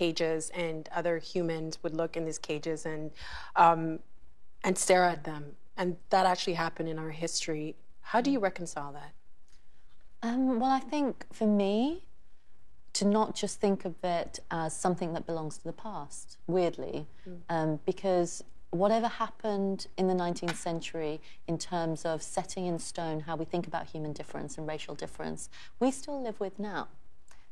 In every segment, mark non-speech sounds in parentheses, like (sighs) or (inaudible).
cages, and other humans would look in these cages and um, and stare at them. And that actually happened in our history. How do you reconcile that? Um, well, I think for me, to not just think of it as something that belongs to the past, weirdly, mm. um, because whatever happened in the 19th century in terms of setting in stone how we think about human difference and racial difference, we still live with now.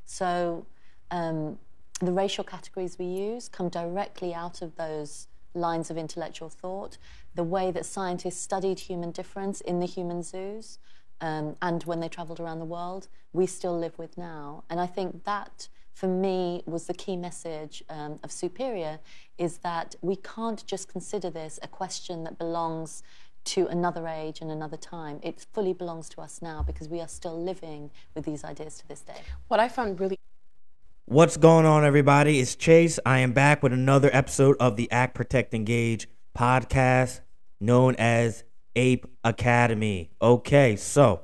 So um, the racial categories we use come directly out of those lines of intellectual thought. The way that scientists studied human difference in the human zoos um, and when they traveled around the world, we still live with now. And I think that for me was the key message um, of Superior is that we can't just consider this a question that belongs to another age and another time. It fully belongs to us now because we are still living with these ideas to this day. What I found really What's going on, everybody? It's Chase. I am back with another episode of the Act Protect Engage podcast known as Ape Academy. Okay, so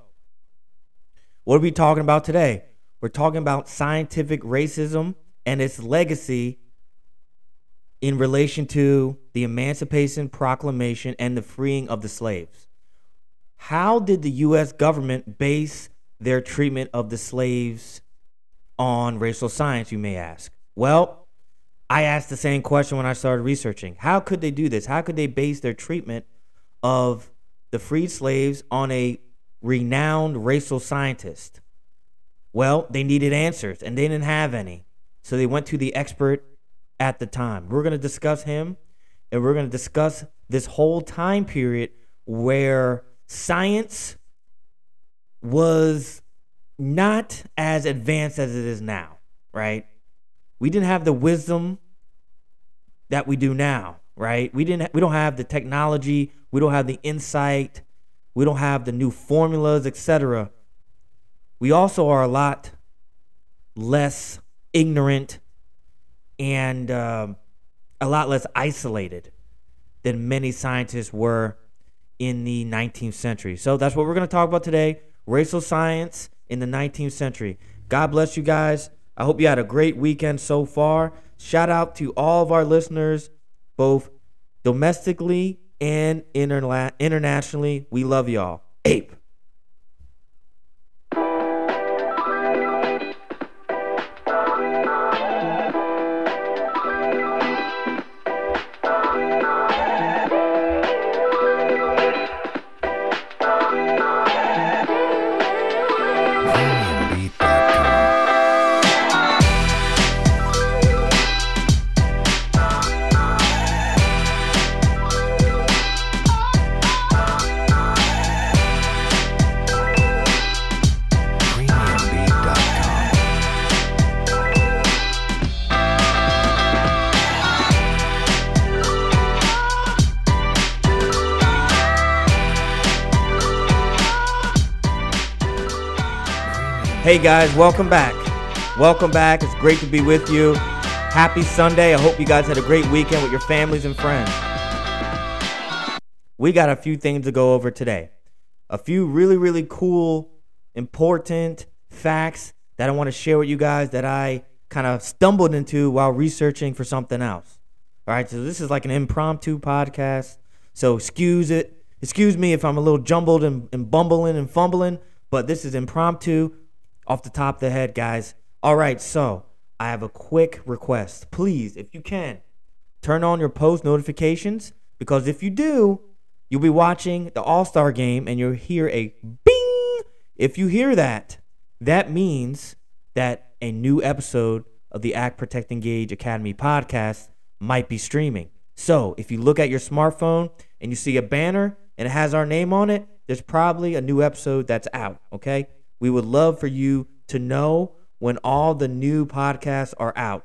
what are we talking about today? We're talking about scientific racism and its legacy in relation to the Emancipation Proclamation and the freeing of the slaves. How did the US government base their treatment of the slaves on racial science, you may ask? Well, I asked the same question when I started researching. How could they do this? How could they base their treatment of the freed slaves on a renowned racial scientist? Well, they needed answers and they didn't have any. So they went to the expert at the time. We're going to discuss him and we're going to discuss this whole time period where science was not as advanced as it is now, right? We didn't have the wisdom that we do now, right? We didn't we don't have the technology, we don't have the insight, we don't have the new formulas, etc we also are a lot less ignorant and uh, a lot less isolated than many scientists were in the 19th century. So that's what we're going to talk about today racial science in the 19th century. God bless you guys. I hope you had a great weekend so far. Shout out to all of our listeners, both domestically and interla- internationally. We love y'all. Ape. Hey guys, welcome back. Welcome back. It's great to be with you. Happy Sunday. I hope you guys had a great weekend with your families and friends. We got a few things to go over today. A few really, really cool, important facts that I want to share with you guys that I kind of stumbled into while researching for something else. All right, so this is like an impromptu podcast. So excuse it. Excuse me if I'm a little jumbled and, and bumbling and fumbling, but this is impromptu off the top of the head, guys. All right, so I have a quick request. Please, if you can, turn on your post notifications because if you do, you'll be watching the All Star game and you'll hear a bing. If you hear that, that means that a new episode of the Act Protect Engage Academy podcast might be streaming. So if you look at your smartphone and you see a banner and it has our name on it, there's probably a new episode that's out, okay? We would love for you to know when all the new podcasts are out.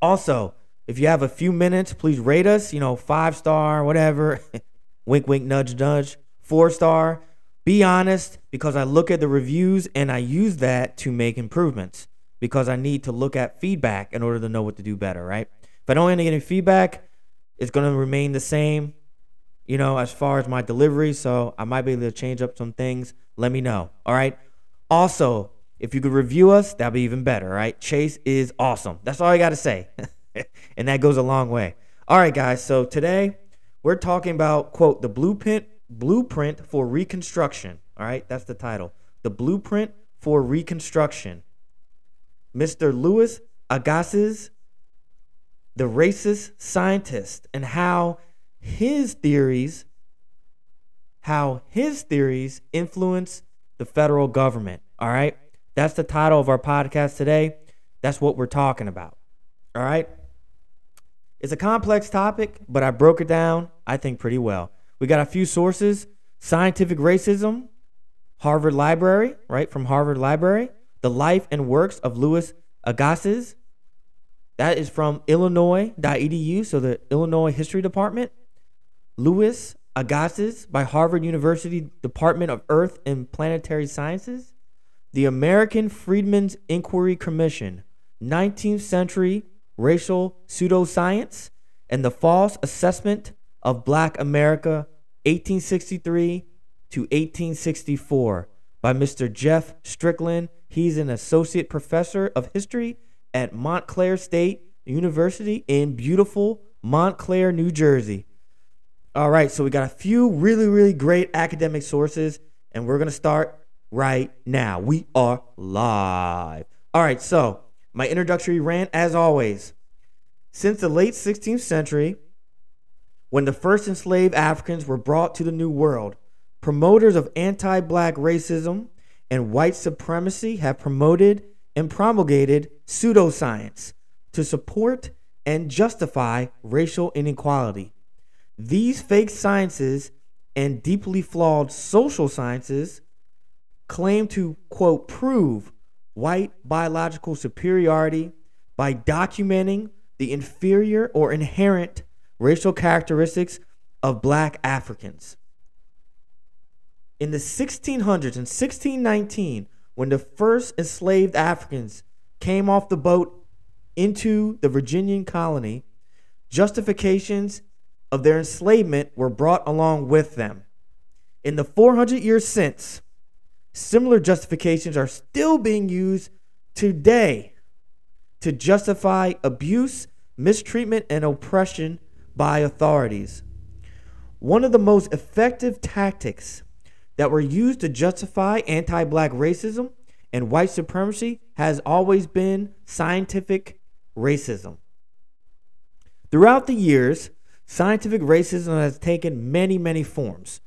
Also, if you have a few minutes, please rate us, you know, five star, whatever. (laughs) wink, wink, nudge, nudge. Four star. Be honest because I look at the reviews and I use that to make improvements because I need to look at feedback in order to know what to do better, right? If I don't get any feedback, it's going to remain the same, you know, as far as my delivery. So I might be able to change up some things let me know. All right. Also, If you could review us, that'd be even better, All right. Chase is awesome. That's all I got to say. (laughs) and that goes a long way. All right, guys. So today we're talking about, quote, the blueprint, blueprint for reconstruction. All right, that's the title. The blueprint for reconstruction. Mr. Louis Agassiz, the racist scientist, and how his theories, how his theories influence the federal government. All right. That's the title of our podcast today. That's what we're talking about. All right. It's a complex topic, but I broke it down, I think, pretty well. We got a few sources Scientific Racism, Harvard Library, right, from Harvard Library, The Life and Works of Louis Agassiz. That is from Illinois.edu, so the Illinois History Department. Louis Agassiz by Harvard University Department of Earth and Planetary Sciences. The American Freedmen's Inquiry Commission, 19th Century Racial Pseudoscience and the False Assessment of Black America, 1863 to 1864, by Mr. Jeff Strickland. He's an associate professor of history at Montclair State University in beautiful Montclair, New Jersey. All right, so we got a few really, really great academic sources, and we're going to start right now. We are live. All right, so my introductory rant, as always. Since the late 16th century, when the first enslaved Africans were brought to the New World, promoters of anti black racism and white supremacy have promoted and promulgated pseudoscience to support and justify racial inequality. These fake sciences and deeply flawed social sciences claim to, quote, prove white biological superiority by documenting the inferior or inherent racial characteristics of black Africans. In the 1600s, in 1619, when the first enslaved Africans came off the boat into the Virginian colony, justifications of their enslavement were brought along with them. In the 400 years since, similar justifications are still being used today to justify abuse, mistreatment, and oppression by authorities. One of the most effective tactics that were used to justify anti black racism and white supremacy has always been scientific racism. Throughout the years, Scientific racism has taken many, many forms.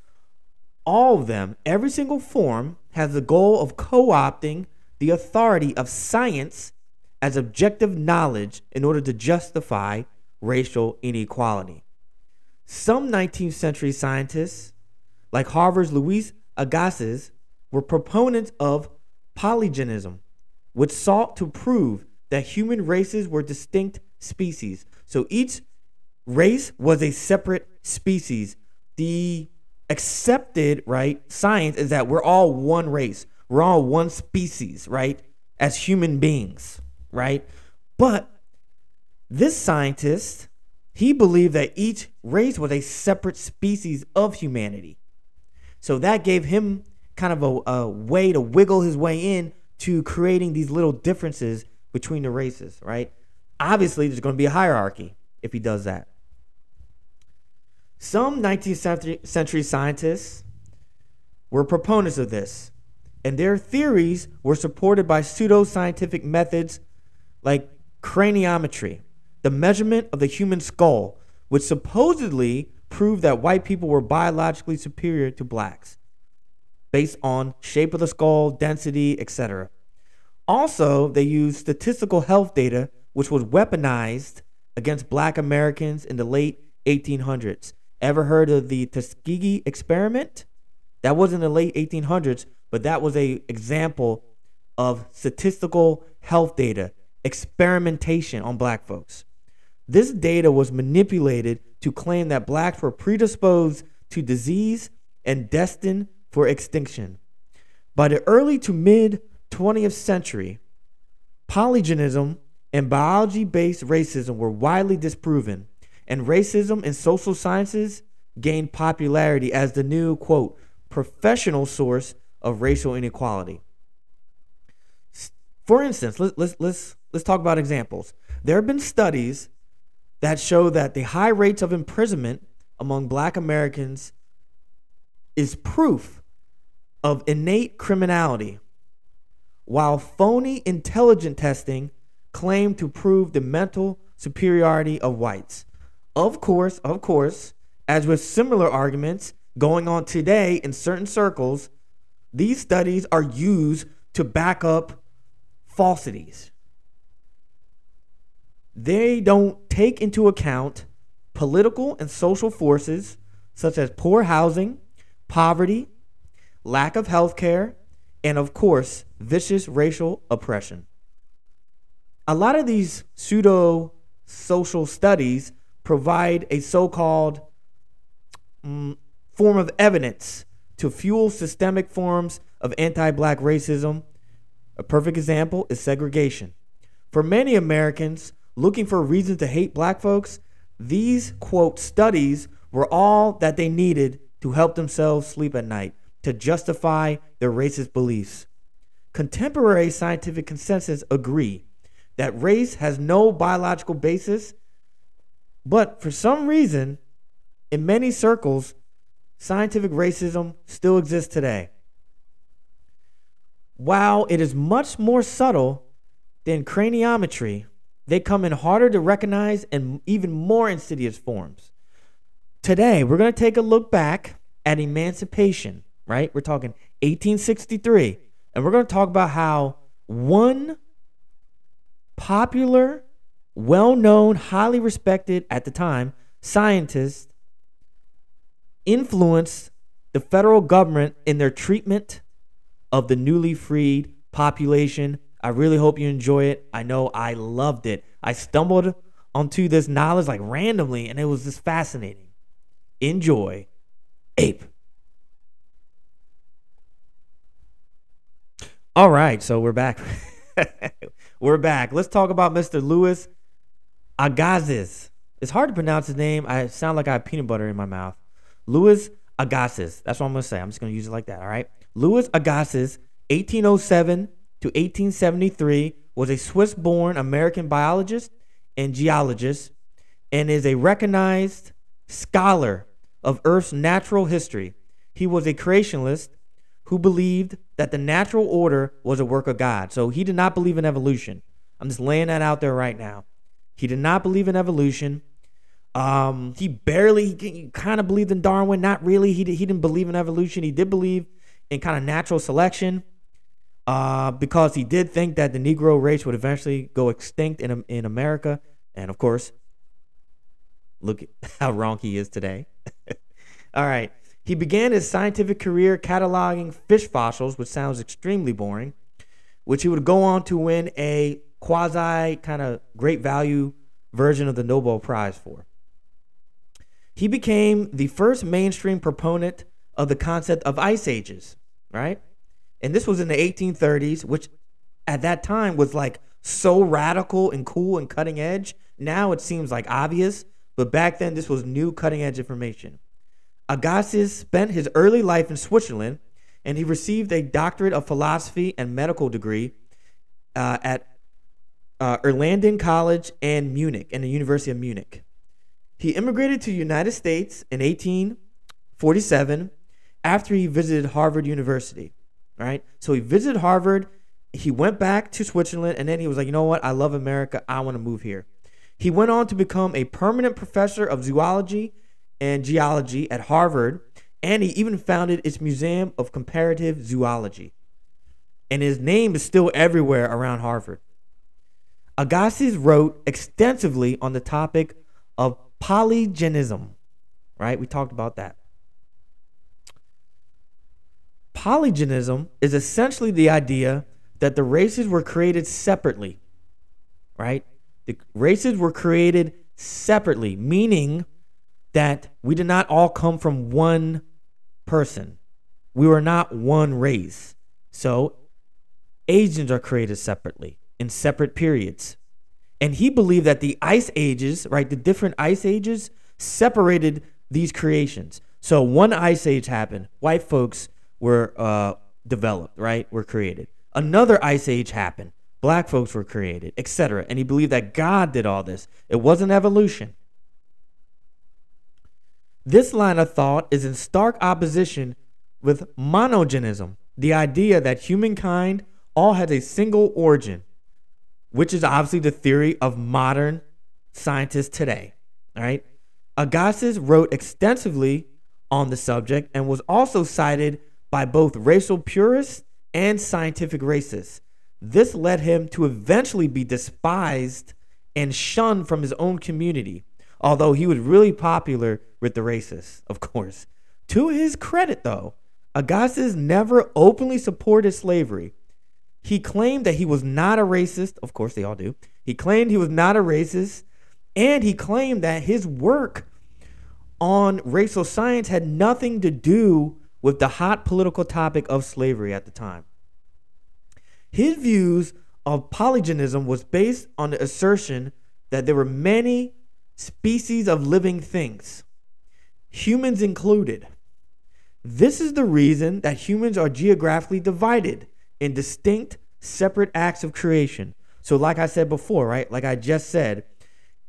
All of them, every single form, has the goal of co opting the authority of science as objective knowledge in order to justify racial inequality. Some 19th century scientists, like Harvard's Louis Agassiz, were proponents of polygenism, which sought to prove that human races were distinct species. So each race was a separate species. The accepted, right, science is that we're all one race. We're all one species, right? As human beings, right? But this scientist, he believed that each race was a separate species of humanity. So that gave him kind of a, a way to wiggle his way in to creating these little differences between the races, right? Obviously, there's going to be a hierarchy if he does that. Some 19th century scientists were proponents of this, and their theories were supported by pseudoscientific methods like craniometry, the measurement of the human skull, which supposedly proved that white people were biologically superior to blacks based on shape of the skull, density, etc. Also, they used statistical health data, which was weaponized against black Americans in the late 1800s Ever heard of the Tuskegee experiment? That was in the late 1800s, but that was a example of statistical health data, experimentation on black folks. This data was manipulated to claim that blacks were predisposed to disease and destined for extinction. By the early to mid 20th century, polygenism and biology based racism were widely disproven and racism in social sciences gained popularity as the new, quote, professional source of racial inequality. For instance, let, let's let's let's talk about examples. There have been studies that show that the high rates of imprisonment among Black Americans is proof of innate criminality, while phony intelligent testing claimed to prove the mental superiority of whites. Of course, of course, as with similar arguments going on today in certain circles, these studies are used to back up falsities. They don't take into account political and social forces such as poor housing, poverty, lack of health care, and of course, vicious racial oppression. A lot of these pseudo social studies provide a so called um, form of evidence to fuel systemic forms of anti black racism. A perfect example is segregation. For many Americans looking for a reason to hate black folks, these quote studies were all that they needed to help themselves sleep at night, to justify their racist beliefs. Contemporary scientific consensus agree that race has no biological basis, but for some reason, in many circles, scientific racism still exists today. While it is much more subtle than craniometry, they come in harder to recognize and even more insidious forms. Today, we're going to take a look back at emancipation, right? We're talking 1863. And we're going to talk about how one popular, well known, highly respected at the time scientist influenced the federal government in their treatment of the newly freed population. I really hope you enjoy it. I know I loved it. I stumbled onto this knowledge like randomly, and it was just fascinating enjoy ape. All right, so we're back. (laughs) we're back. Let's talk about Mr. Louis Agassiz. It's hard to pronounce his name. I sound like I have peanut butter in my mouth. Louis Agassiz. That's what I'm going to say. I'm just going to use it like that, all right? Louis Agassiz, 1807 to 1873, was a Swiss born American biologist and geologist and is a recognized scholar of Earth's natural history. He was a creationist who believed that the natural order was a work of God. So he did not believe in evolution. I'm just laying that out there right now. He did not believe in evolution. Um, he barely he kind of believed in Darwin, not really. He he didn't believe in evolution. He did believe in kind of natural selection. Uh, because he did think that the Negro race would eventually go extinct in in America, and of course, Look (laughs) how wrong he is today. (laughs) All right. He began his scientific career cataloging fish fossils, which sounds extremely boring, which he would go on to win a quasi kind of great value version of the Nobel Prize for. He became the first mainstream proponent of the concept of ice ages, right? And this was in the 1830s, which at that time was like so radical and cool and cutting edge. Now it seems like obvious, but back then this was new cutting edge information. Agassiz spent his early life in Switzerland and he received a doctorate of philosophy and medical degree uh, at uh, College and Munich and the University of Munich. He immigrated to the United States in 1847 after he visited Harvard University. Right? So he visited Harvard, he went back to Switzerland, and then he was like, you know what? I love America. I want to move here. He went on to become a permanent professor of zoology and geology at Harvard, and he even founded its Museum of Comparative Zoology. And his name is still everywhere around Harvard. Agassiz wrote extensively on the topic of polygenism, right? We talked about that. Polygenism is essentially the idea that the races were created separately, right? The races were created separately, meaning that we did not all come from one person. We were not one race. So Asians are created separately in separate periods. And he believed that the ice ages, right, the different ice ages separated these creations. So one ice age happened, white folks were uh, developed, right, were created. Another ice age happened, black folks were created, etc. And he believed that God did all this. It wasn't evolution. This line of thought is in stark opposition with monogenism, the idea that humankind all has a single origin, which is obviously the theory of modern scientists today. All right. Agassiz wrote extensively on the subject and was also cited by both racial purists and scientific racists. This led him to eventually be despised and shunned from his own community, although he was really popular with the racists, of course. To his credit, though, Agassiz never openly supported slavery. He claimed that he was not a racist. Of course, they all do. He claimed he was not a racist, and he claimed that his work on racial science had nothing to do with the hot political topic of slavery at the time. His views of polygenism was based on the assertion that there were many species of living things, humans included. This is the reason that humans are geographically divided in distinct, separate acts of creation. So, like I said before, right? Like I just said,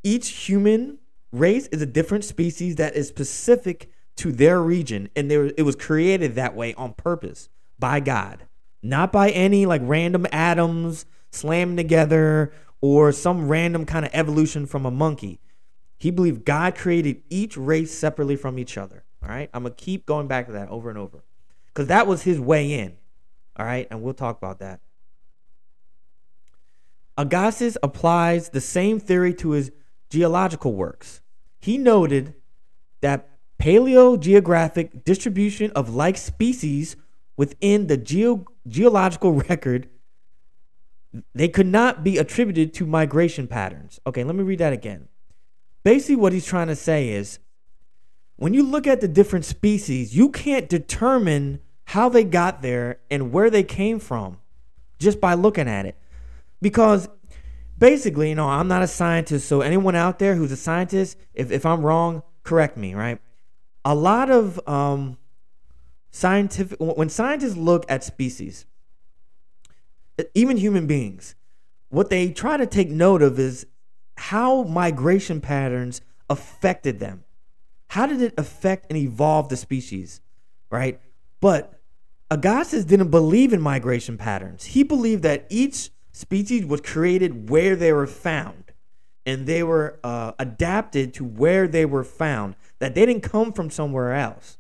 each human race is a different species that is specific to their region, and there, it was created that way on purpose by God, not by any like random atoms slammed together or some random kind of evolution from a monkey. He believed God created each race separately from each other. All right. I'm going to keep going back to that over and over because that was his way in. All right. And we'll talk about that. Agassiz applies the same theory to his geological works. He noted that paleogeographic distribution of like species within the geo- geological record they could not be attributed to migration patterns. Okay, let me read that again. Basically what he's trying to say is when you look at the different species, you can't determine how they got there and where they came from just by looking at it. Because basically, you know, I'm not a scientist, so anyone out there who's a scientist, if, if I'm wrong, correct me, right? A lot of um, scientific, when scientists look at species, even human beings, what they try to take note of is how migration patterns affected them. How did it affect and evolve the species, right? But Agassiz didn't believe in migration patterns. He believed that each species was created where they were found, and they were uh, adapted to where they were found. That they didn't come from somewhere else.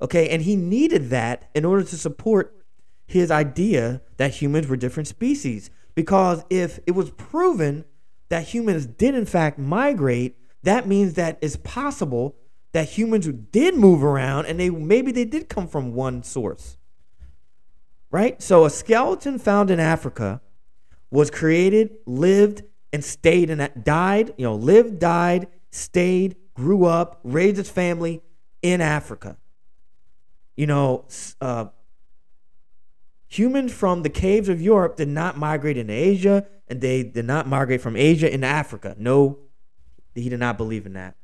Okay, and he needed that in order to support his idea that humans were different species. Because if it was proven that humans did in fact migrate, that means that it's possible that humans did move around and they maybe they did come from one source. Right? So a skeleton found in Africa was created, lived, and stayed and died, you know, lived, died, stayed, grew up, raised its family in Africa. You know, uh, humans from the caves of Europe did not migrate into Asia, and they did not migrate from Asia into Africa. No, he did not believe in that.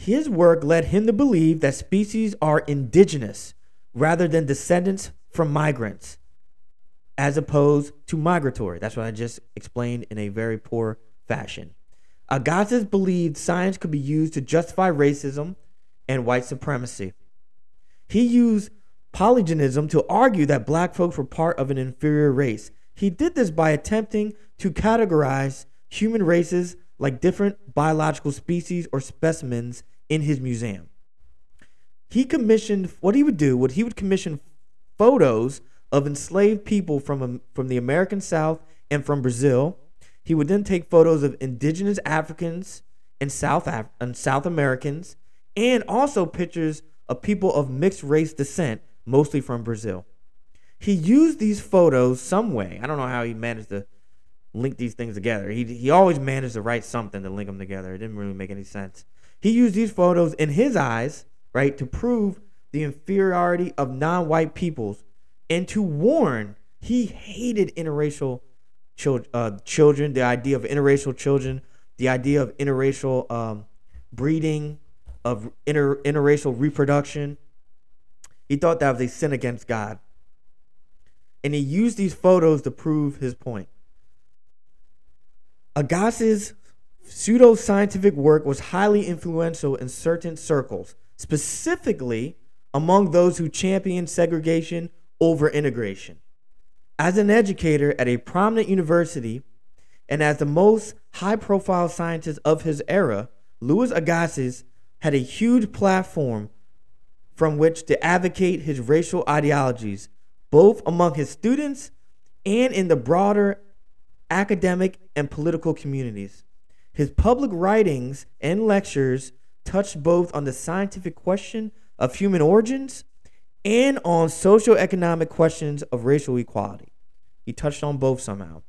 His work led him to believe that species are indigenous rather than descendants from migrants, as opposed to migratory. That's what I just explained in a very poor fashion. Agassiz believed science could be used to justify racism and white supremacy. He used polygenism to argue that black folks were part of an inferior race. He did this by attempting to categorize human races like different biological species or specimens in his museum. He commissioned what he would do, what he would commission photos of enslaved people from, um, from the American South and from Brazil. He would then take photos of indigenous Africans and South Af- and South Americans and also pictures of people of mixed race descent, mostly from Brazil. He used these photos some way. I don't know how he managed to link these things together. He, he always managed to write something to link them together. It didn't really make any sense. He used these photos in his eyes, right, to prove the inferiority of non white peoples and to warn he hated interracial children, uh, children, the idea of interracial children, the idea of interracial um, breeding, of inter, interracial reproduction. He thought that was a sin against God. and he used these photos to prove his point. Agassiz pseudoscientific work was highly influential in certain circles, specifically among those who championed segregation over integration. As an educator at a prominent university and as the most high profile scientist of his era, Louis Agassiz had a huge platform from which to advocate his racial ideologies, both among his students and in the broader academic and political communities. His public writings and lectures touched both on the scientific question of human origins and on socioeconomic questions of racial equality. He touched on both somehow.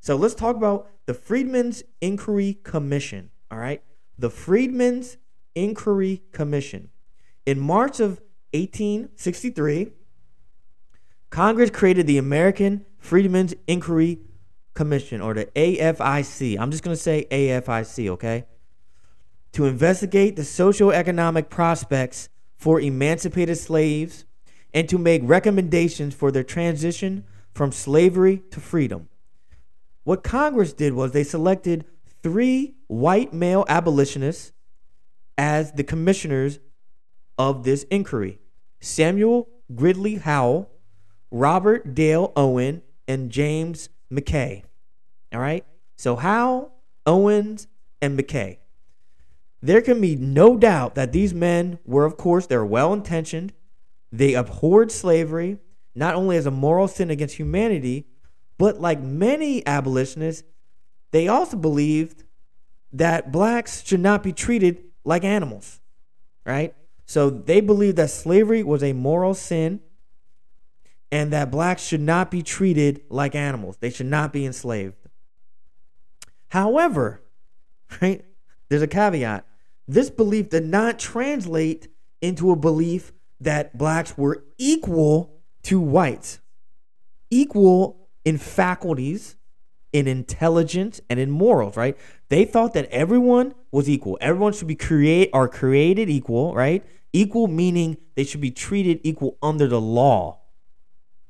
So let's talk about the Freedmen's Inquiry Commission. All right. The Freedmen's Inquiry Commission. In March of 1863, Congress created the American Freedmen's Inquiry Commission, or the AFIC. I'm just going to say AFIC, okay? To investigate the socioeconomic prospects for emancipated slaves and to make recommendations for their transition from slavery to freedom. What Congress did was they selected three white male abolitionists as the commissioners of this inquiry Samuel Gridley Howell, Robert Dale Owen, and James McKaye. All right? So, Howell, Owens, and McKay. There can be no doubt that these men were, of course, they're well intentioned. They abhorred slavery, not only as a moral sin against humanity, but like many abolitionists, they also believed that blacks should not be treated like animals, right? So they believed that slavery was a moral sin and that blacks should not be treated like animals. They should not be enslaved. However, right, there's a caveat. This belief did not translate into a belief that blacks were equal to whites, equal in faculties, in intelligence, and in morals, right? They thought that everyone was equal. Everyone should be create are created equal, right? Equal meaning they should be treated equal under the law,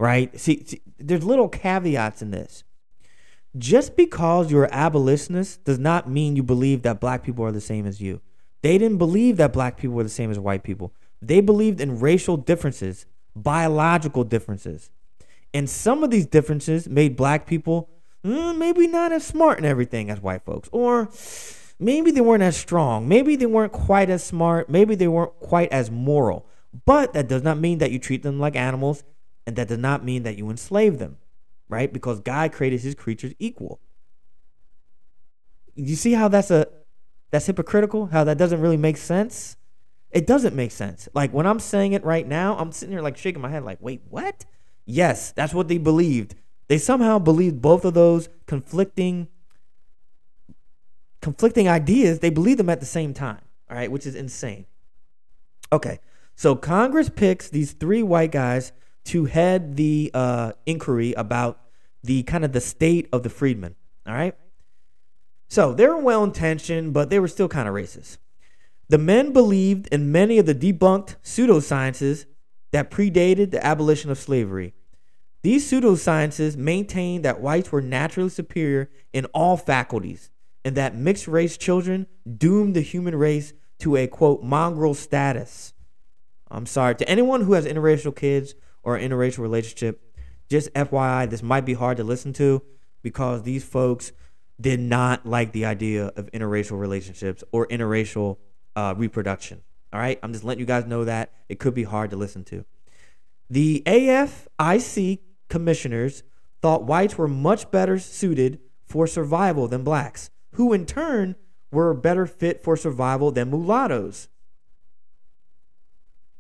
right? See, see there's little caveats in this. Just because you're abolitionist does not mean you believe that black people are the same as you. They didn't believe that black people were the same as white people. They believed in racial differences, biological differences. And some of these differences made black people mm, maybe not as smart and everything as white folks. Or maybe they weren't as strong. Maybe they weren't quite as smart. Maybe they weren't quite as moral. But that does not mean that you treat them like animals, and that does not mean that you enslave them, right? Because God created his creatures equal. You see how that's a that's hypocritical? How that doesn't really make sense? It doesn't make sense. Like when I'm saying it right now, I'm sitting here like shaking my head, like, wait, what? Yes, that's what they believed. They somehow believed both of those conflicting conflicting ideas. They believe them at the same time. All right, which is insane. Okay, so Congress picks these three white guys to head the uh, inquiry about the kind of the state of the freedmen. All right. So they were well intentioned, but they were still kind of racist. The men believed in many of the debunked pseudosciences that predated the abolition of slavery. These pseudosciences maintained that whites were naturally superior in all faculties and that mixed race children doomed the human race to a quote mongrel status. I'm sorry to anyone who has interracial kids or interracial relationship. Just FYI, this might be hard to listen to because these folks did not like the idea of interracial relationships or interracial uh, reproduction. All right, I'm just letting you guys know that it could be hard to listen to. The AFIC commissioners thought whites were much better suited for survival than blacks, who in turn were better fit for survival than mulattoes.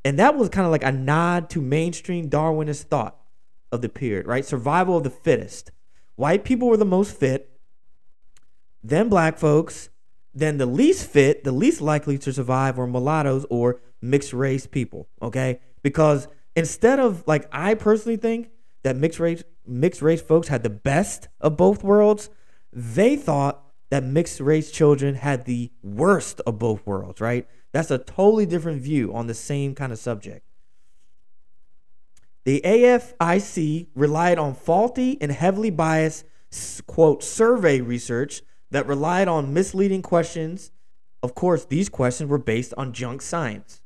And that was kind of like a nod to mainstream Darwinist thought of the period, right? Survival of the fittest. White people were the most fit, then black folks, then the least fit, the least likely to survive were mulattoes or mixed race people, okay? Because instead of like I personally think that mixed race mixed race folks had the best of both worlds, they thought that mixed race children had the worst of both worlds, right? That's a totally different view on the same kind of subject. The AFIC relied on faulty and heavily biased, quote, survey research that relied on misleading questions. Of course, these questions were based on junk science.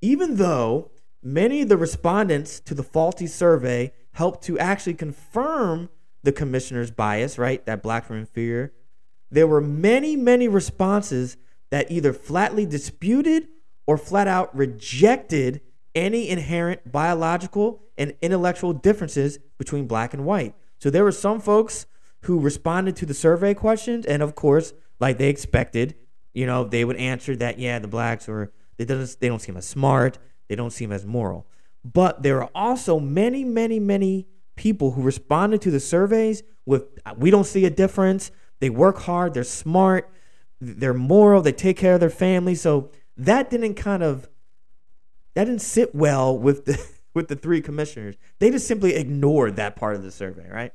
Even though many of the respondents to the faulty survey helped to actually confirm the commissioner's bias, right? That blacks were inferior. There were many, many responses that either flatly disputed or flat out rejected any inherent biological and intellectual differences between black and white. So there were some folks who responded to the survey questions, and of course, like they expected, you know, they would answer that yeah, the blacks are they doesn't they don't seem as smart, they don't seem as moral. But there are also many, many, many people who responded to the surveys with we don't see a difference. They work hard, they're smart, they're moral, they take care of their family. So that didn't kind of that didn't sit well with the (laughs) with the three commissioners. They just simply ignored that part of the survey, right?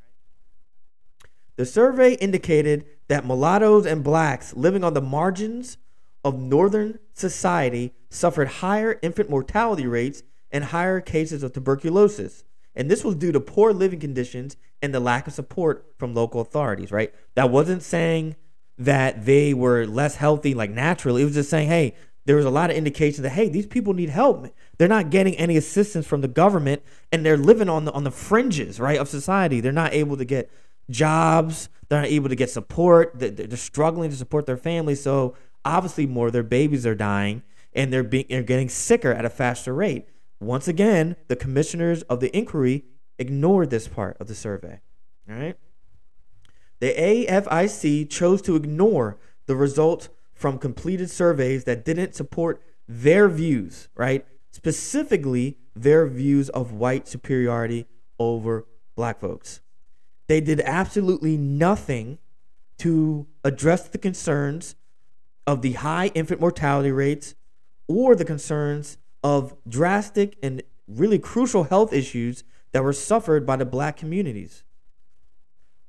The survey indicated that mulattoes and blacks living on the margins of northern society suffered higher infant mortality rates and higher cases of tuberculosis. And this was due to poor living conditions and the lack of support from local authorities, right? That wasn't saying that they were less healthy like naturally. It was just saying, hey, there was a lot of indication that hey, these people need help. They're not getting any assistance from the government, and they're living on the on the fringes, right, of society. They're not able to get jobs. They're not able to get support. They're, struggling to support their families. So obviously, more of their babies are dying, and they're being they're getting sicker at a faster rate. Once again, the commissioners of the inquiry ignored this part of the survey. All right. The AFIC chose to ignore the results from completed surveys that didn't support their views, right? Specifically, their views of white superiority over black folks. They did absolutely nothing to address the concerns of the high infant mortality rates or the concerns of drastic and really crucial health issues that were suffered by the black communities.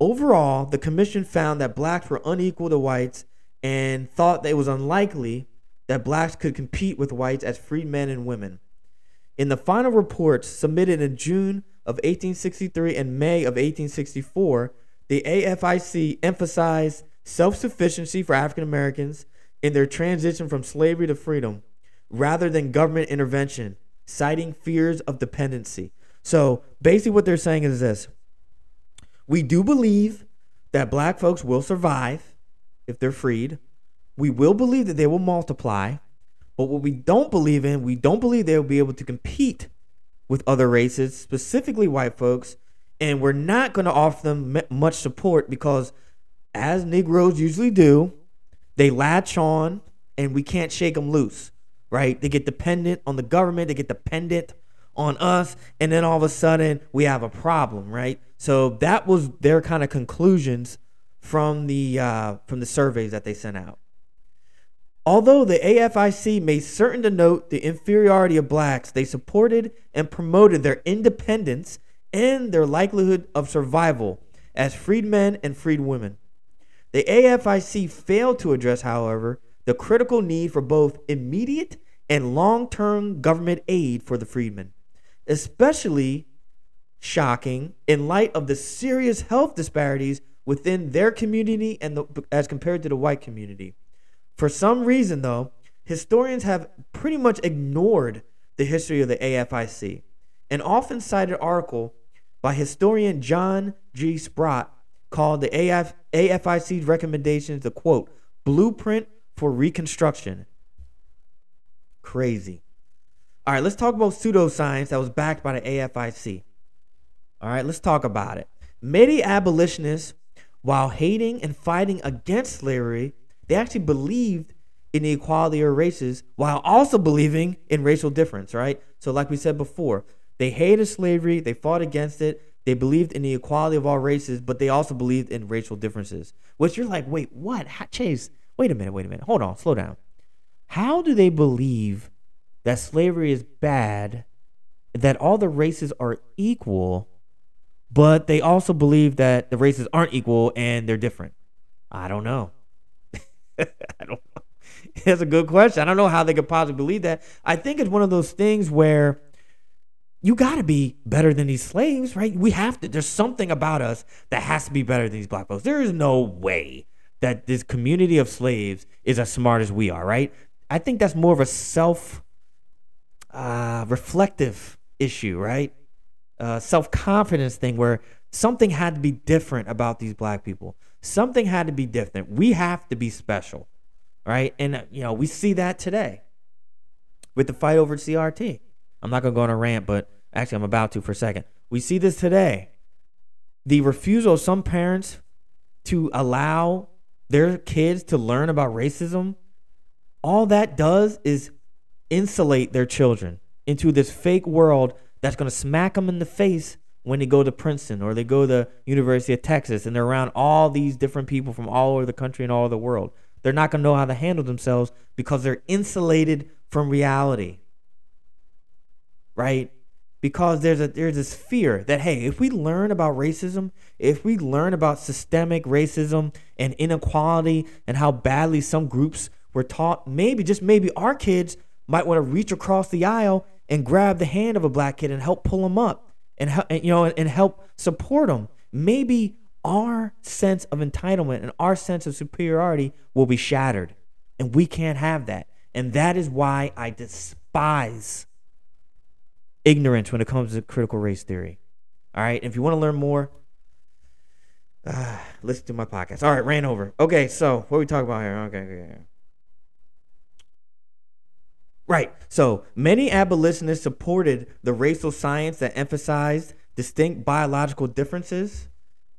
Overall, the commission found that blacks were unequal to whites and thought that it was unlikely that blacks could compete with whites as free men and women. In the final reports submitted in June of 1863 and May of 1864, the AFIC emphasized self sufficiency for African Americans in their transition from slavery to freedom rather than government intervention, citing fears of dependency. So basically, what they're saying is this We do believe that black folks will survive if they're freed. We will believe that they will multiply. But what we don't believe in, we don't believe they will be able to compete with other races, specifically white folks. And we're not going to offer them much support because, as Negroes usually do, they latch on and we can't shake them loose, right? They get dependent on the government, they get dependent on us, and then all of a sudden we have a problem, right? So that was their kind of conclusions from the uh, from the surveys that they sent out. Although the AFIC made certain to note the inferiority of blacks, they supported and promoted their independence and their likelihood of survival as freedmen and freed women. The AFIC failed to address, however, the critical need for both immediate and long term government aid for the freedmen, especially shocking in light of the serious health disparities within their community and the, as compared to the white community. For some reason, though, historians have pretty much ignored the history of the AFIC. An often cited article by historian John G. Sproat called the AF, AFIC's recommendations the quote, blueprint for reconstruction. Crazy. All right, let's talk about pseudoscience that was backed by the AFIC. All right, let's talk about it. Many abolitionists while hating and fighting against slavery, they actually believed in the equality of races while also believing in racial difference, right? So, like we said before, they hated slavery, they fought against it, they believed in the equality of all races, but they also believed in racial differences. Which you're like, wait, what? Chase, wait a minute, wait a minute. Hold on, slow down. How do they believe that slavery is bad, that all the races are equal, but they also believe that the races aren't equal and they're different. I don't know. (laughs) I don't know. (laughs) That's a good question. I don't know how they could possibly believe that. I think it's one of those things where you got to be better than these slaves, right? We have to. There's something about us that has to be better than these black folks. There is no way that this community of slaves is as smart as we are, right? I think that's more of a self uh, reflective issue, right? Uh, self confidence thing where something had to be different about these black people. Something had to be different. We have to be special, right? And, uh, you know, we see that today with the fight over CRT. I'm not going to go on a rant, but actually, I'm about to for a second. We see this today. The refusal of some parents to allow their kids to learn about racism, all that does is insulate their children into this fake world that's going to smack them in the face when they go to Princeton or they go to the University of Texas and they're around all these different people from all over the country and all over the world. They're not going to know how to handle themselves because they're insulated from reality right? Because there's a there's this fear that hey, if we learn about racism, if we learn about systemic racism and inequality and how badly some groups were taught, maybe just maybe our kids might want to reach across the aisle and grab the hand of a black kid and help pull him up and, and you know and help support him. Maybe our sense of entitlement and our sense of superiority will be shattered. And we can't have that. And that is why I despise ignorance when it comes to critical race theory. All right. If you want to learn more, uh, listen to my podcast. All right, ran over. Okay, so what we talking about here? Okay, okay. Right. So many abolitionists supported the racial science that emphasized distinct biological differences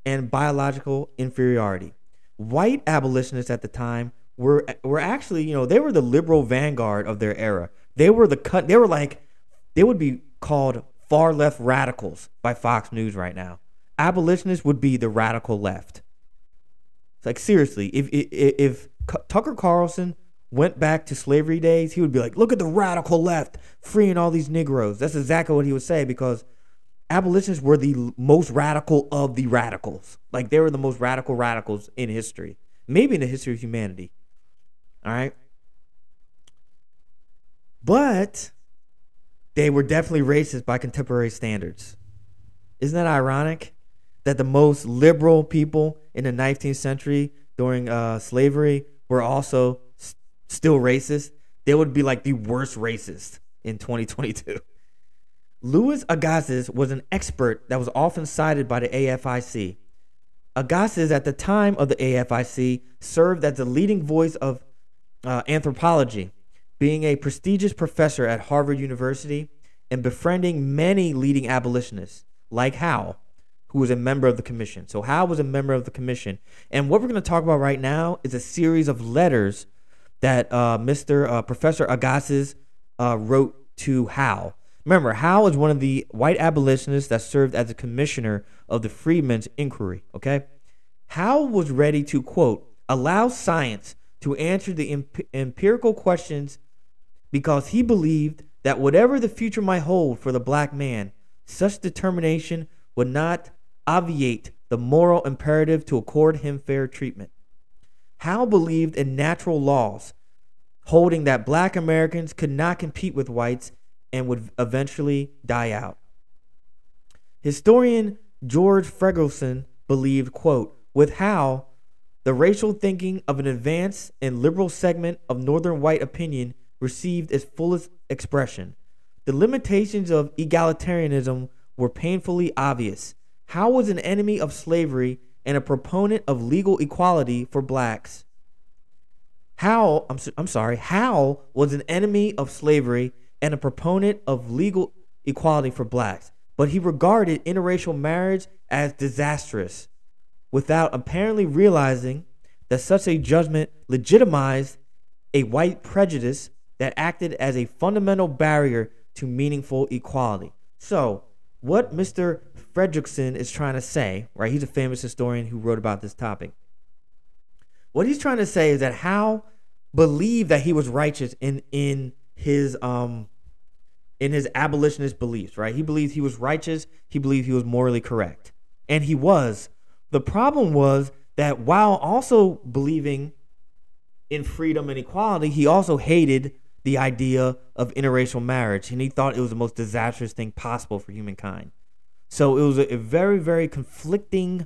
and biological inferiority. White abolitionists at the time were were actually, you know, they were the liberal vanguard of their era. They were the cut. They were like, they would be called far left radicals by Fox News right now. Abolitionists would be the radical left. It's like seriously, if if, if Tucker Carlson went back to slavery days, he would be like, "Look at the radical left freeing all these Negroes." That's exactly what he would say because abolitionists were the most radical of the radicals. Like they were the most radical radicals in history, maybe in the history of humanity. All right, but they were definitely racist by contemporary standards. Isn't that ironic? That the most liberal people in the 19th century during uh, slavery were also still racist. They would be like the worst racist in 2022. Louis Agassiz was an expert that was often cited by the AFIC. Agassiz, at the time of the AFIC, served as the leading voice of uh, anthropology being a prestigious professor at Harvard University and befriending many leading abolitionists, like Howe, who was a member of the commission. So, Howe was a member of the commission. And what we're going to talk about right now is a series of letters that uh, Mr. Uh, Professor Agassiz uh, wrote to Howe. Remember, Howe is one of the white abolitionists that served as a commissioner of the Freedmen's Inquiry. Okay? Howe was ready to, quote, allow science to answer the imp- empirical questions because he believed that whatever the future might hold for the black man, such determination would not obviate the moral imperative to accord him fair treatment. Howe believed in natural laws, holding that black Americans could not compete with whites and would eventually die out. Historian George Fredrickson believed, quote, with Howe, the racial thinking of an advanced and liberal segment of northern white opinion received its fullest expression. The limitations of egalitarianism were painfully obvious. Howe was an enemy of slavery and a proponent of legal equality for blacks. Howe, I'm, I'm sorry, Howe was an enemy of slavery and a proponent of legal equality for blacks, but he regarded interracial marriage as disastrous without apparently realizing that such a judgment legitimized a white prejudice that acted as a fundamental barrier to meaningful equality. So, what Mr. Fredrickson is trying to say, right? He's a famous historian who wrote about this topic. What he's trying to say is that Howe believed that he was righteous in in his um in his abolitionist beliefs, right? He believed he was righteous, he believed he was morally correct. And he was. The problem was that while also believing in freedom and equality, he also hated the idea of interracial marriage, and he thought it was the most disastrous thing possible for humankind. So it was a, a very, very conflicting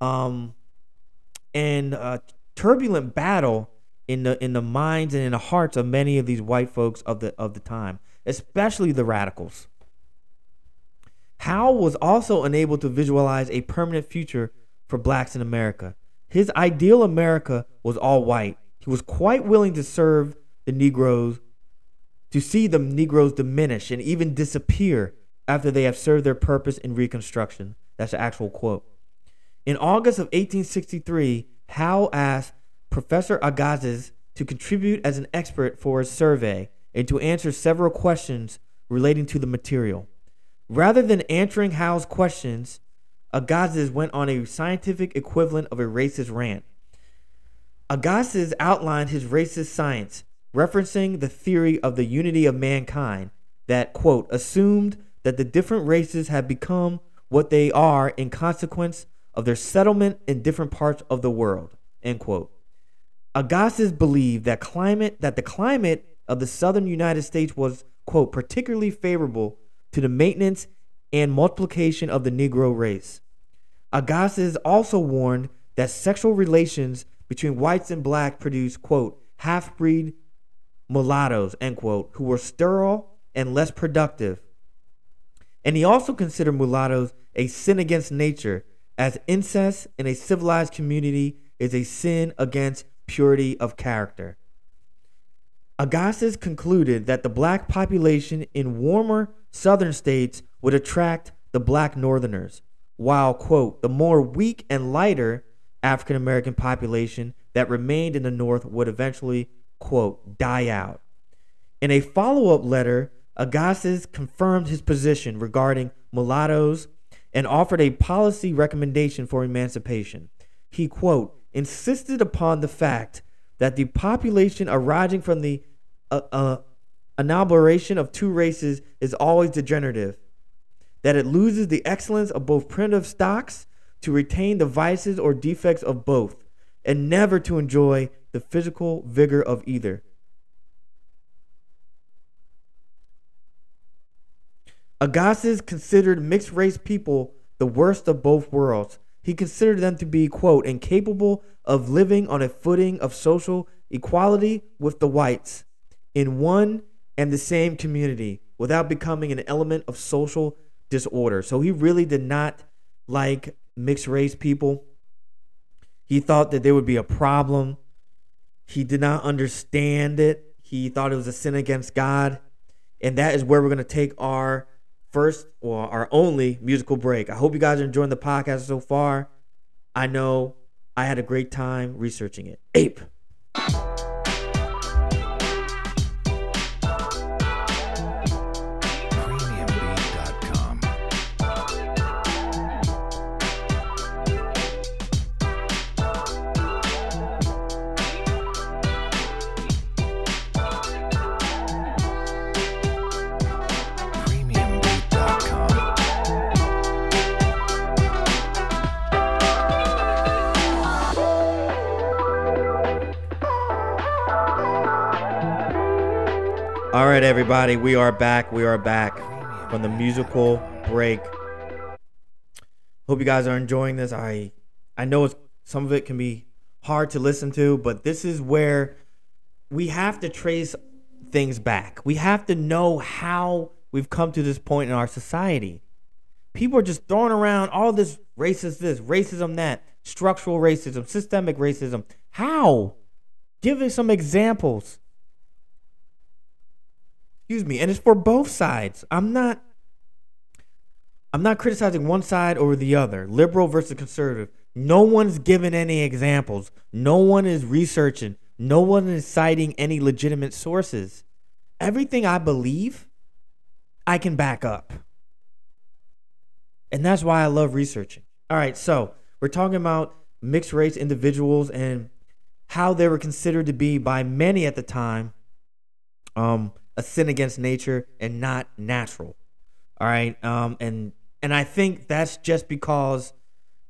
um, and uh, turbulent battle in the in the minds and in the hearts of many of these white folks of the of the time, especially the radicals. Howe was also unable to visualize a permanent future for blacks in America. His ideal America was all white. He was quite willing to serve the Negroes, to see the Negroes diminish and even disappear after they have served their purpose in Reconstruction. That's the actual quote. In August of 1863, Howe asked Professor Agassiz to contribute as an expert for his survey and to answer several questions relating to the material. Rather than answering Howe's questions, Agassiz went on a scientific equivalent of a racist rant. Agassiz outlined his racist science, referencing the theory of the unity of mankind that, quote, assumed that the different races have become what they are in consequence of their settlement in different parts of the world, end quote. Agassiz believed that climate that the climate of the southern United States was, quote, particularly favorable to the maintenance and multiplication of the Negro race. Agassiz also warned that sexual relations between whites and blacks produced, quote, half breed mulattoes, end quote, who were sterile and less productive. And he also considered mulattoes a sin against nature, as incest in a civilized community is a sin against purity of character. Agassiz concluded that the black population in warmer southern states would attract the black northerners, while, quote, the more weak and lighter African American population that remained in the North would eventually, quote, die out. In a follow up letter, Agassiz confirmed his position regarding mulattoes and offered a policy recommendation for emancipation. He, quote, insisted upon the fact that the population arising from the uh, uh, of two races is always degenerative, that it loses the excellence of both primitive stocks to retain the vices or defects of both, and never to enjoy the physical vigor of either. Agassiz considered mixed race people the worst of both worlds. He considered them to be, quote, incapable of living on a footing of social equality with the whites in one and the same community without becoming an element of social disorder. So he really did not like mixed race people. He thought that there would be a problem. He did not understand it. He thought it was a sin against God. And that is where we're going to take our first or our only musical break. I hope you guys are enjoying the podcast so far. I know I had a great time researching it. Ape. All right, everybody, we are back. We are back from the musical break. Hope you guys are enjoying this. I I know it's, some of it can be hard to listen to, but this is where we have to trace things back. We have to know how we've come to this point in our society. People are just throwing around all this racist this, racism that, structural racism, systemic racism. How? Give us some examples. Excuse me, and it's for both sides. I'm not I'm not criticizing one side over the other, liberal versus conservative. No one's given any examples. No one is researching. No one is citing any legitimate sources. Everything I believe, I can back up. And that's why I love researching. All right, so we're talking about mixed race individuals and how they were considered to be by many at the time um, a sin against nature and not natural. All right, um, and and I think that's just because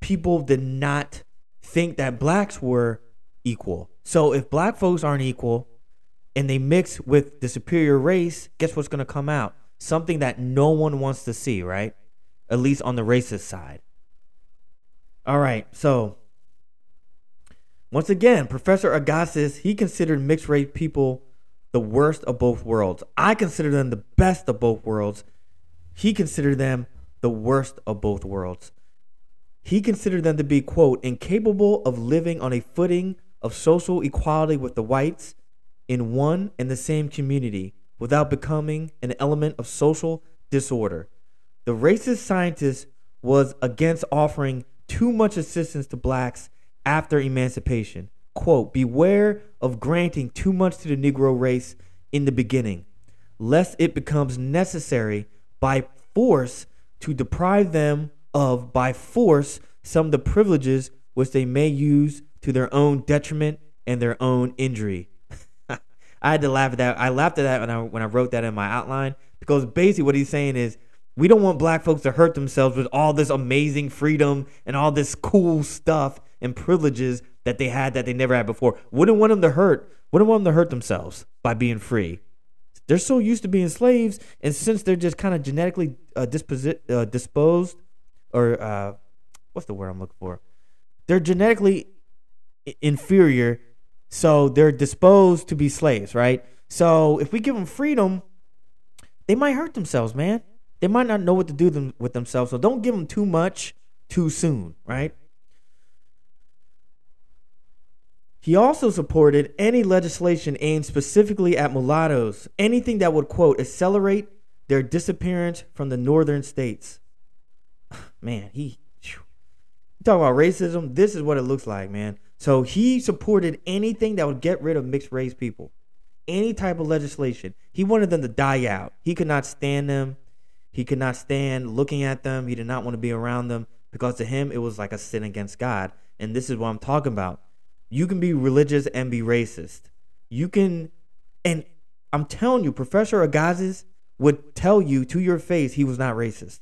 people did not think that blacks were equal. So if black folks aren't equal, and they mix with the superior race, guess what's going to come out? Something that no one wants to see, right? At least on the racist side. All right, so once again, Professor Agassiz, he considered mixed race people the worst of both worlds. I consider them the best of both worlds. He considered them the worst of both worlds. He considered them to be, quote, incapable of living on a footing of social equality with the whites in one and the same community without becoming an element of social disorder. The racist scientist was against offering too much assistance to blacks after emancipation. Quote, beware of granting too much to the Negro race in the beginning, lest it becomes necessary by force to deprive them of, by force, some of the privileges which they may use to their own detriment and their own injury. (laughs) I had to laugh at that. I laughed at that when I when I wrote that in my outline because basically what he's saying is we don't want black folks to hurt themselves with all this amazing freedom and all this cool stuff and privileges that they had that they never had before. Wouldn't want them to hurt. Wouldn't want them to hurt themselves by being free. They're so used to being slaves, and since they're just kind of genetically uh, disposi- uh, disposed, or uh, what's the word I'm looking for? They're genetically inferior, so they're disposed to be slaves, right? So if we give them freedom, they might hurt themselves, man. They might not know what to do them, with themselves. So don't give them too much too soon, right? He also supported any legislation aimed specifically at mulattoes, anything that would, quote, accelerate their disappearance from the northern states. (sighs) Man, he. Talk about racism, this is what it looks like, man. So he supported anything that would get rid of mixed race people, any type of legislation. He wanted them to die out. He could not stand them. He could not stand looking at them. He did not want to be around them because to him it was like a sin against God. And this is what I'm talking about. You can be religious and be racist. You can, and I'm telling you, Professor Agassiz would tell you to your face he was not racist.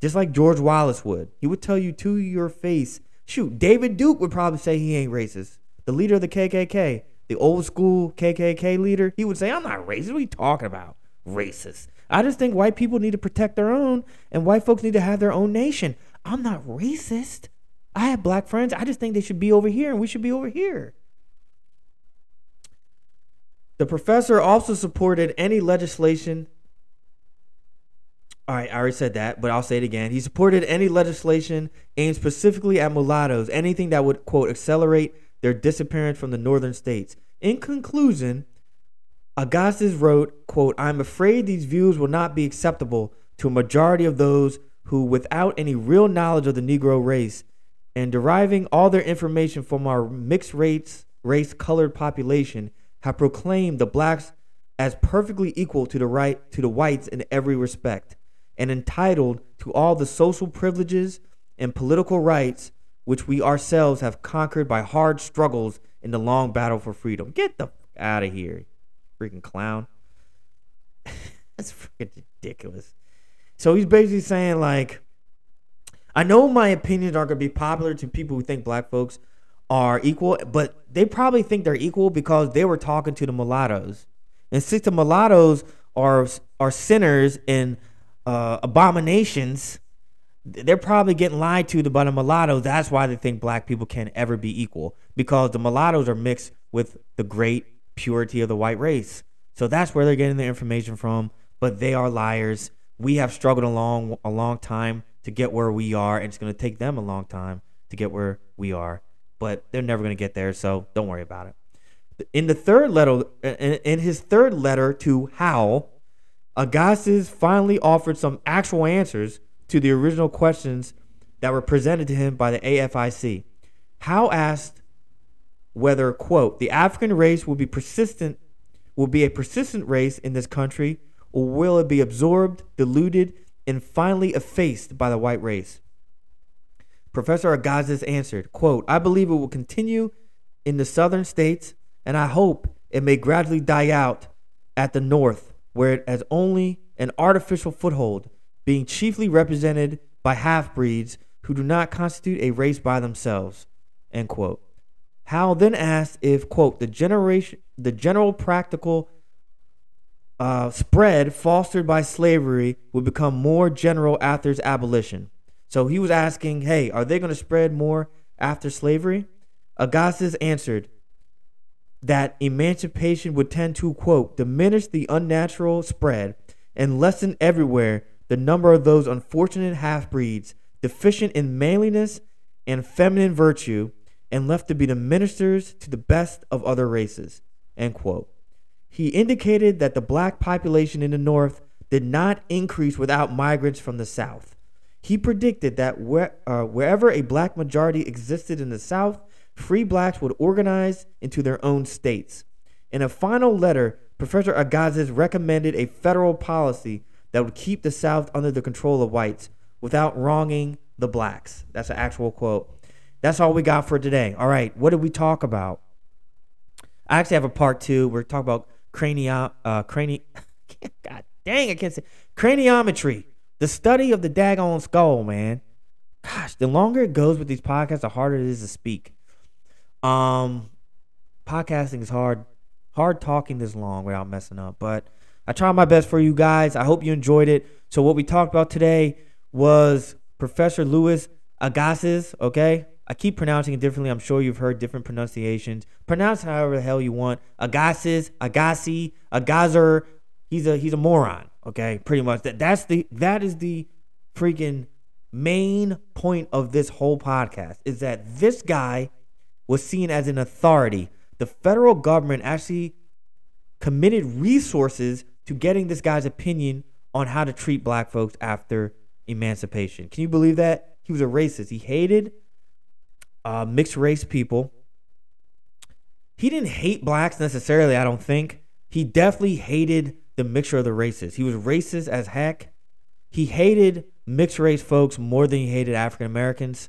Just like George Wallace would. He would tell you to your face. Shoot, David Duke would probably say he ain't racist. The leader of the KKK, the old school KKK leader, he would say, I'm not racist. What are you talking about? Racist. I just think white people need to protect their own and white folks need to have their own nation. I'm not racist. I have black friends. I just think they should be over here and we should be over here. The professor also supported any legislation. All right, I already said that, but I'll say it again. He supported any legislation aimed specifically at mulattoes, anything that would, quote, accelerate their disappearance from the northern states. In conclusion, Agassiz wrote, quote, I'm afraid these views will not be acceptable to a majority of those who, without any real knowledge of the Negro race and deriving all their information from our mixed race, race colored population, have proclaimed the blacks as perfectly equal to the right to the whites in every respect, and entitled to all the social privileges and political rights which we ourselves have conquered by hard struggles in the long battle for freedom. Get the out of here, freaking clown. (laughs) That's freaking ridiculous. So he's basically saying like, I know my opinions aren't gonna be popular to people who think black folks are equal, but they probably think they're equal because they were talking to the mulattoes, and since the mulattoes are are sinners and uh, abominations, they're probably getting lied to by the mulattoes. That's why they think black people can ever be equal because the mulattoes are mixed with the great purity of the white race. So that's where they're getting their information from. But they are liars. We have struggled a long, a long time to get where we are, and it's going to take them a long time to get where we are. But they're never going to get there, so don't worry about it. In the third letter, in his third letter to Howe, Agassiz finally offered some actual answers to the original questions that were presented to him by the AFIC. Howe asked whether, quote, the African race will be persistent, will be a persistent race in this country, or will it be absorbed, diluted, and finally effaced by the white race? Professor Agassiz answered, quote, I believe it will continue in the southern states, and I hope it may gradually die out at the north, where it has only an artificial foothold, being chiefly represented by half breeds who do not constitute a race by themselves. End quote. Howell then asked if, quote, the generation, the general practical uh, spread fostered by slavery would become more general after its abolition. So he was asking, hey, are they going to spread more after slavery? Agassiz answered that emancipation would tend to, quote, diminish the unnatural spread and lessen everywhere the number of those unfortunate half breeds deficient in manliness and feminine virtue and left to be the ministers to the best of other races. End quote. He indicated that the black population in the North did not increase without migrants from the South. He predicted that where, uh, wherever a black majority existed in the South, free blacks would organize into their own states. In a final letter, Professor Agassiz recommended a federal policy that would keep the South under the control of whites without wronging the blacks. That's an actual quote. That's all we got for today. All right, what did we talk about? I actually have a part two. We're talking about cranium, uh, crani. (laughs) God dang, I can't say craniometry, the study of the daggone skull, man. Gosh, the longer it goes with these podcasts, the harder it is to speak. Um, podcasting is hard, hard talking this long without messing up, but I tried my best for you guys. I hope you enjoyed it. So what we talked about today was Professor Louis Agassiz. Okay, I keep pronouncing it differently. I'm sure you've heard different pronunciations. Pronounce however the hell you want. Agassiz, Agassi, Agazzer. He's a he's a moron. Okay, pretty much that that's the that is the freaking main point of this whole podcast is that this guy was seen as an authority. The federal government actually committed resources to getting this guy's opinion on how to treat black folks after emancipation. Can you believe that? He was a racist. He hated uh, mixed race people. He didn't hate blacks necessarily, I don't think. He definitely hated the mixture of the races. He was racist as heck. He hated mixed race folks more than he hated African Americans.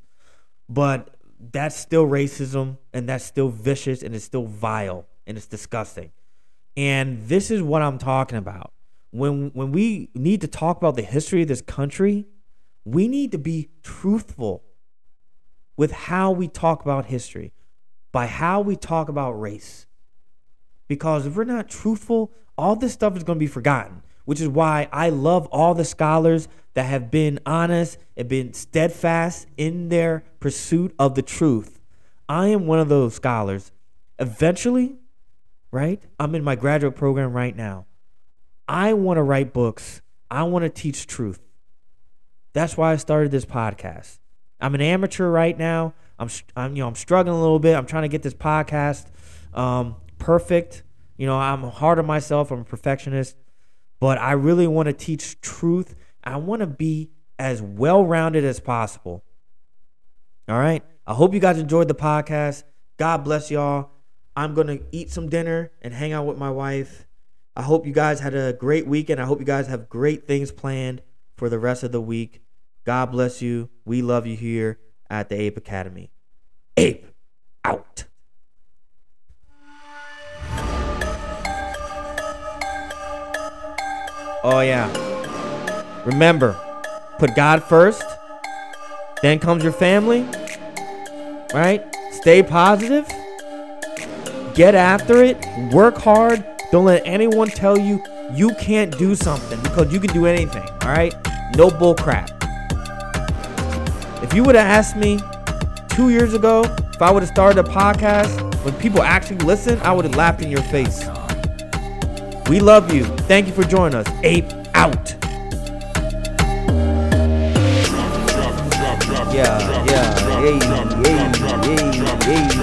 But that's still racism and that's still vicious and it's still vile and it's disgusting. And this is what I'm talking about. When when we need to talk about the history of this country, we need to be truthful with how we talk about history, by how we talk about race. Because if we're not truthful, all this stuff is going to be forgotten, which is why I love all the scholars that have been honest and been steadfast in their pursuit of the truth. I am one of those scholars. Eventually, right? I'm in my graduate program right now. I want to write books. I want to teach truth. That's why I started this podcast. I'm an amateur right now. I'm, I'm you know I'm struggling a little bit. I'm trying to get this podcast um, perfect. You know, I'm hard on myself. I'm a perfectionist, but I really want to teach truth. I want to be as well-rounded as possible. All right. I hope you guys enjoyed the podcast. God bless y'all. I'm going to eat some dinner and hang out with my wife. I hope you guys had a great weekend. I hope you guys have great things planned for the rest of the week. God bless you. We love you here at the Ape Academy. Ape out. Oh, yeah. Remember, put God first, then comes your family, right? Stay positive, get after it, work hard. Don't let anyone tell you you can't do something because you can do anything, all right? No bull crap. If you would have asked me two years ago if I would have started a podcast when people actually listen, I would have laughed in your face. We love you. Thank you for joining us. Ape out. Yeah, yeah, yay, yay, yay,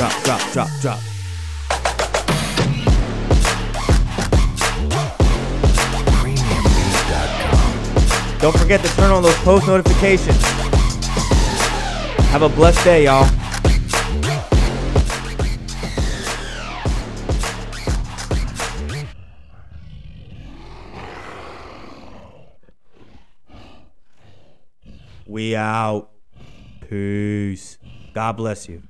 Drop, drop, drop, drop. Don't forget to turn on those post notifications. Have a blessed day, y'all. We out. Peace. God bless you.